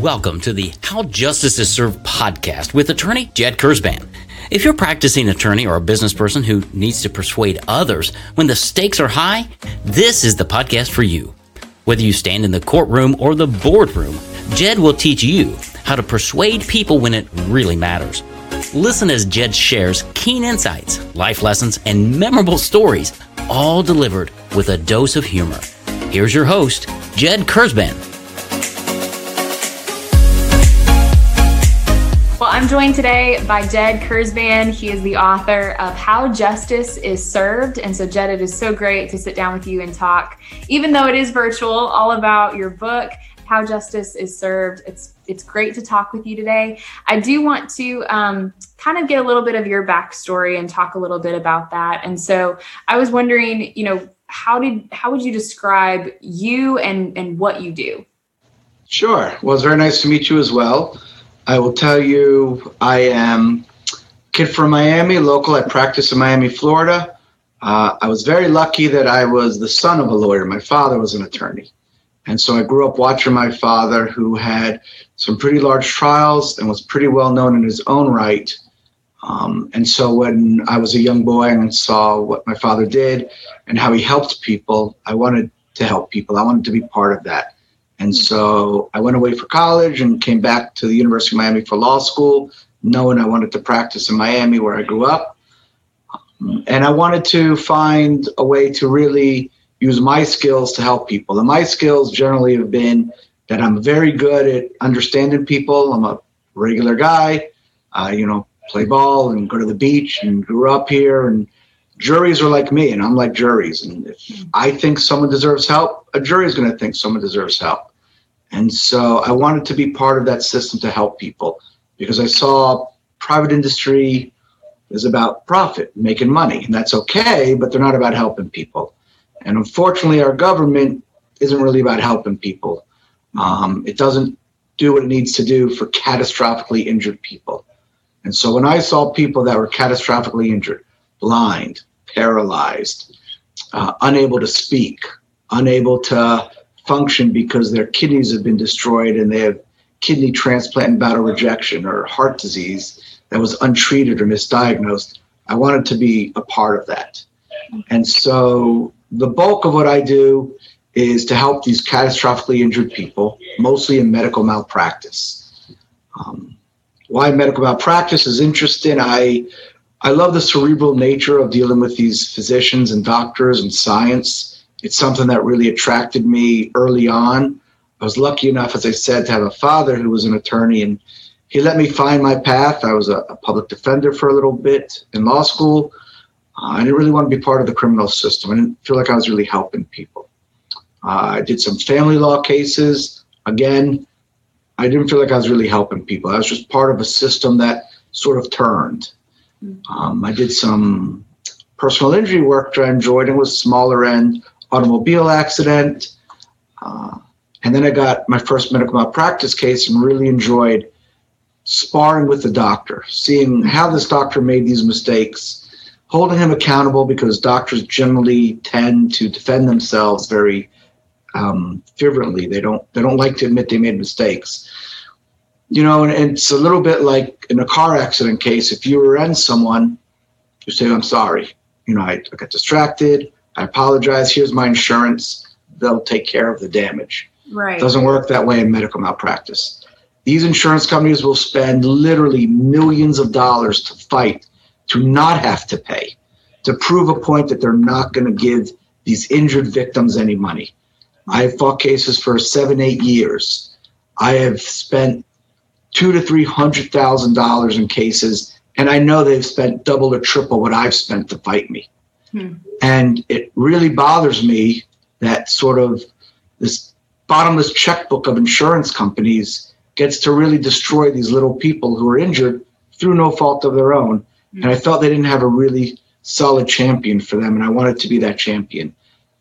Welcome to the How Justice is Served podcast with attorney Jed Kurzban. If you're a practicing attorney or a business person who needs to persuade others when the stakes are high, this is the podcast for you. Whether you stand in the courtroom or the boardroom, Jed will teach you how to persuade people when it really matters. Listen as Jed shares keen insights, life lessons, and memorable stories, all delivered with a dose of humor. Here's your host, Jed Kurzban. I'm joined today by Jed Kurzban. He is the author of How Justice is Served. And so, Jed, it is so great to sit down with you and talk, even though it is virtual, all about your book, How Justice is Served. It's it's great to talk with you today. I do want to um, kind of get a little bit of your backstory and talk a little bit about that. And so, I was wondering, you know, how did how would you describe you and and what you do? Sure. Well, it's very nice to meet you as well. I will tell you, I am kid from Miami, local. I practice in Miami, Florida. Uh, I was very lucky that I was the son of a lawyer. My father was an attorney. And so I grew up watching my father, who had some pretty large trials and was pretty well known in his own right. Um, and so when I was a young boy and saw what my father did and how he helped people, I wanted to help people. I wanted to be part of that. And so I went away for college and came back to the University of Miami for law school, knowing I wanted to practice in Miami where I grew up. And I wanted to find a way to really use my skills to help people. And my skills generally have been that I'm very good at understanding people. I'm a regular guy, you know, play ball and go to the beach and grew up here. And juries are like me, and I'm like juries. And if I think someone deserves help, a jury is going to think someone deserves help. And so I wanted to be part of that system to help people because I saw private industry is about profit, making money, and that's okay, but they're not about helping people. And unfortunately, our government isn't really about helping people. Um, it doesn't do what it needs to do for catastrophically injured people. And so when I saw people that were catastrophically injured, blind, paralyzed, uh, unable to speak, unable to function because their kidneys have been destroyed and they have kidney transplant and battle rejection or heart disease that was untreated or misdiagnosed. I wanted to be a part of that. And so the bulk of what I do is to help these catastrophically injured people, mostly in medical malpractice. Um, why medical malpractice is interesting. I I love the cerebral nature of dealing with these physicians and doctors and science. It's something that really attracted me early on. I was lucky enough, as I said, to have a father who was an attorney, and he let me find my path. I was a, a public defender for a little bit in law school. Uh, I didn't really want to be part of the criminal system. I didn't feel like I was really helping people. Uh, I did some family law cases. Again, I didn't feel like I was really helping people. I was just part of a system that sort of turned. Um, I did some personal injury work that I enjoyed and was smaller end automobile accident. Uh, and then I got my first medical malpractice case and really enjoyed sparring with the doctor, seeing how this doctor made these mistakes, holding him accountable because doctors generally tend to defend themselves very um, fervently. They don't they don't like to admit they made mistakes you know, and, it's a little bit like in a car accident case. If you rear end someone, you say, "I'm sorry." You know, I, I got distracted. I apologize. Here's my insurance. They'll take care of the damage. Right. It doesn't work that way in medical malpractice. These insurance companies will spend literally millions of dollars to fight to not have to pay, to prove a point that they're not going to give these injured victims any money. I have fought cases for seven, eight years. I have spent two to three hundred thousand dollars in cases, and I know they've spent double or triple what I've spent to fight me. Hmm. And it really bothers me that sort of this bottomless checkbook of insurance companies gets to really destroy these little people who are injured through no fault of their own. Hmm. And I felt they didn't have a really solid champion for them, and I wanted to be that champion.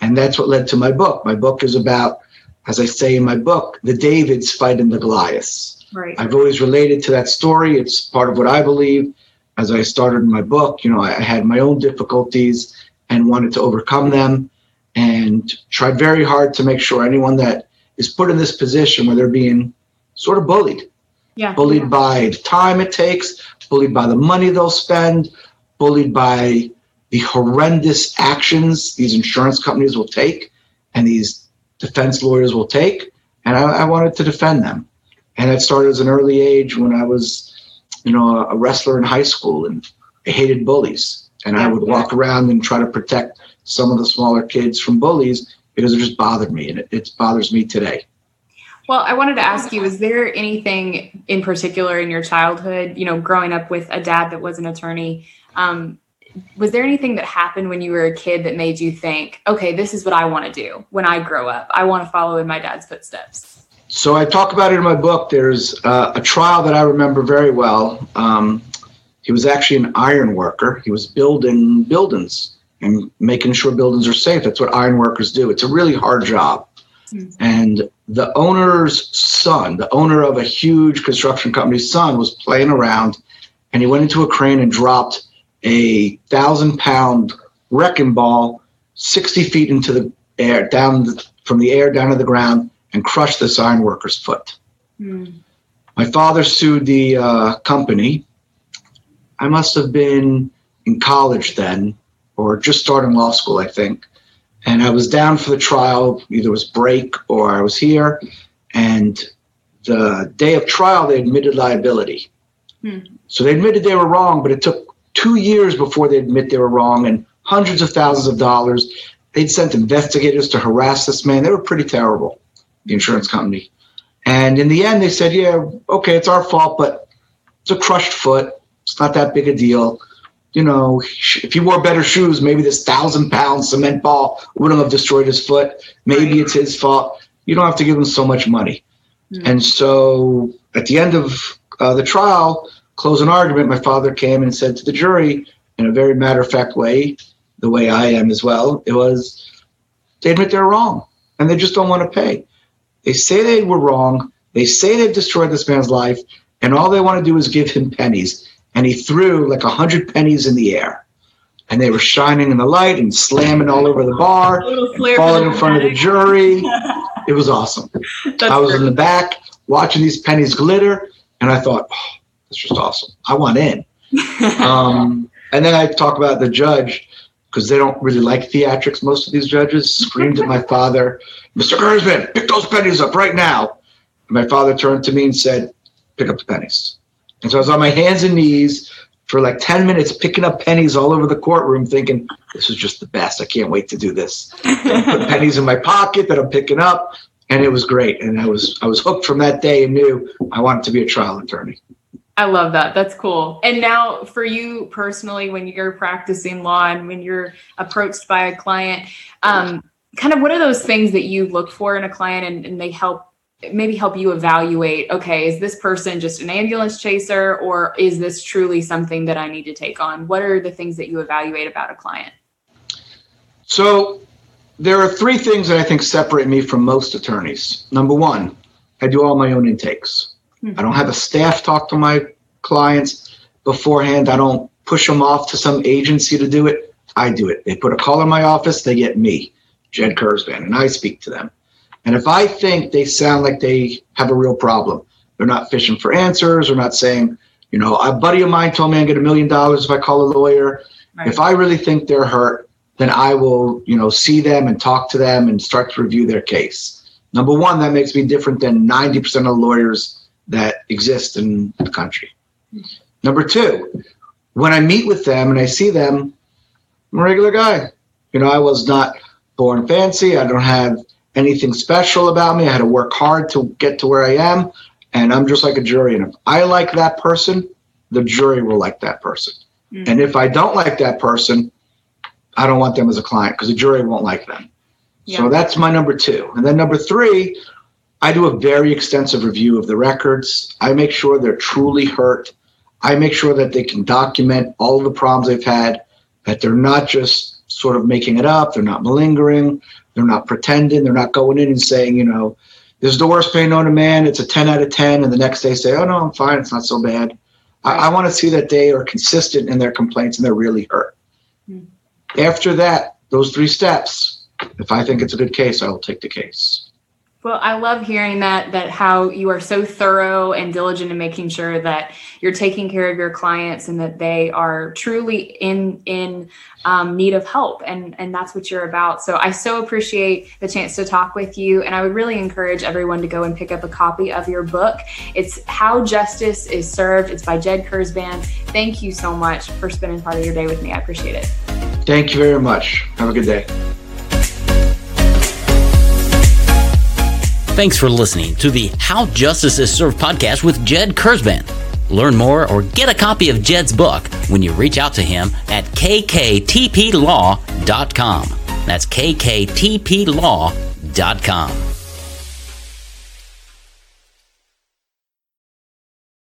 And that's what led to my book. My book is about, as I say in my book, the Davids fighting the Goliaths. Right. I've always related to that story. It's part of what I believe. As I started my book, you know, I had my own difficulties and wanted to overcome them and tried very hard to make sure anyone that is put in this position where they're being sort of bullied. Yeah. Bullied by the time it takes, bullied by the money they'll spend, bullied by the horrendous actions these insurance companies will take and these defense lawyers will take. And I, I wanted to defend them. And it started as an early age when I was, you know, a wrestler in high school and I hated bullies. And I would walk around and try to protect some of the smaller kids from bullies because it just bothered me and it, it bothers me today. Well, I wanted to ask you, is there anything in particular in your childhood, you know, growing up with a dad that was an attorney, um, was there anything that happened when you were a kid that made you think, okay, this is what I want to do when I grow up? I want to follow in my dad's footsteps. So I talk about it in my book. There's uh, a trial that I remember very well. Um, he was actually an iron worker. He was building buildings and making sure buildings are safe. That's what iron workers do. It's a really hard job. Mm. And the owner's son, the owner of a huge construction company's son, was playing around and he went into a crane and dropped a thousand pound wrecking ball 60 feet into the air, down the, from the air down to the ground, and crushed this iron worker's foot. Mm. My father sued the uh, company. I must have been in college then, or just starting law school, I think. And I was down for the trial, either it was break or I was here. And the day of trial, they admitted liability. Hmm. So they admitted they were wrong, but it took two years before they admit they were wrong and hundreds of thousands of dollars. They'd sent investigators to harass this man. They were pretty terrible, the insurance company. And in the end, they said, yeah, okay, it's our fault, but it's a crushed foot. It's not that big a deal. You know, if he wore better shoes, maybe this thousand pound cement ball wouldn't have destroyed his foot. Maybe it's his fault. You don't have to give him so much money. Mm-hmm. And so at the end of uh, the trial, closing argument, my father came and said to the jury in a very matter of fact way, the way I am as well, it was they admit they're wrong and they just don't want to pay. They say they were wrong. They say they've destroyed this man's life, and all they want to do is give him pennies. And he threw like a hundred pennies in the air. And they were shining in the light and slamming all over the bar, falling in front of the jury. it was awesome. I was in the back watching these pennies glitter, and I thought, oh, it's just awesome. I want in. um, and then I talk about the judge because they don't really like theatrics. Most of these judges screamed at my father, Mr. Kurzban, pick those pennies up right now. And my father turned to me and said, pick up the pennies. And so I was on my hands and knees for like 10 minutes picking up pennies all over the courtroom thinking this is just the best i can't wait to do this put pennies in my pocket that i'm picking up and it was great and i was i was hooked from that day and knew i wanted to be a trial attorney I love that. That's cool. And now, for you personally, when you're practicing law and when you're approached by a client, um, kind of what are those things that you look for in a client and, and they help maybe help you evaluate okay is this person just an ambulance chaser or is this truly something that i need to take on what are the things that you evaluate about a client so there are three things that i think separate me from most attorneys number one i do all my own intakes Mm-hmm. I don't have a staff talk to my clients beforehand. I don't push them off to some agency to do it. I do it. They put a call in my office, they get me, Jed Kurzban, and I speak to them. And if I think they sound like they have a real problem, they're not fishing for answers or not saying, you know, a buddy of mine told me I get a million dollars if I call a lawyer. Right. If I really think they're hurt, then I will, you know, see them and talk to them and start to review their case. Number one, that makes me different than 90% of lawyers that exist in the country. Number two, when I meet with them and I see them, I'm a regular guy. You know, I was not born fancy. I don't have anything special about me. I had to work hard to get to where I am. And I'm just like a jury. And if I like that person, the jury will like that person. Mm-hmm. And if I don't like that person, I don't want them as a client because the jury won't like them. Yeah. So that's my number two. And then number three, I do a very extensive review of the records. I make sure they're truly hurt. I make sure that they can document all of the problems they've had, that they're not just sort of making it up, they're not malingering, they're not pretending, they're not going in and saying, you know, this is the worst pain known to man, it's a 10 out of 10, and the next day say, oh no, I'm fine, it's not so bad. I, I want to see that they are consistent in their complaints and they're really hurt. Mm. After that, those three steps, if I think it's a good case, I will take the case. Well, I love hearing that that how you are so thorough and diligent in making sure that you're taking care of your clients and that they are truly in in um, need of help, and and that's what you're about. So I so appreciate the chance to talk with you, and I would really encourage everyone to go and pick up a copy of your book. It's How Justice is Served. It's by Jed Kurzban. Thank you so much for spending part of your day with me. I appreciate it. Thank you very much. Have a good day. Thanks for listening to the How Justice is Served podcast with Jed Kurzban. Learn more or get a copy of Jed's book when you reach out to him at kktplaw.com. That's kktplaw.com.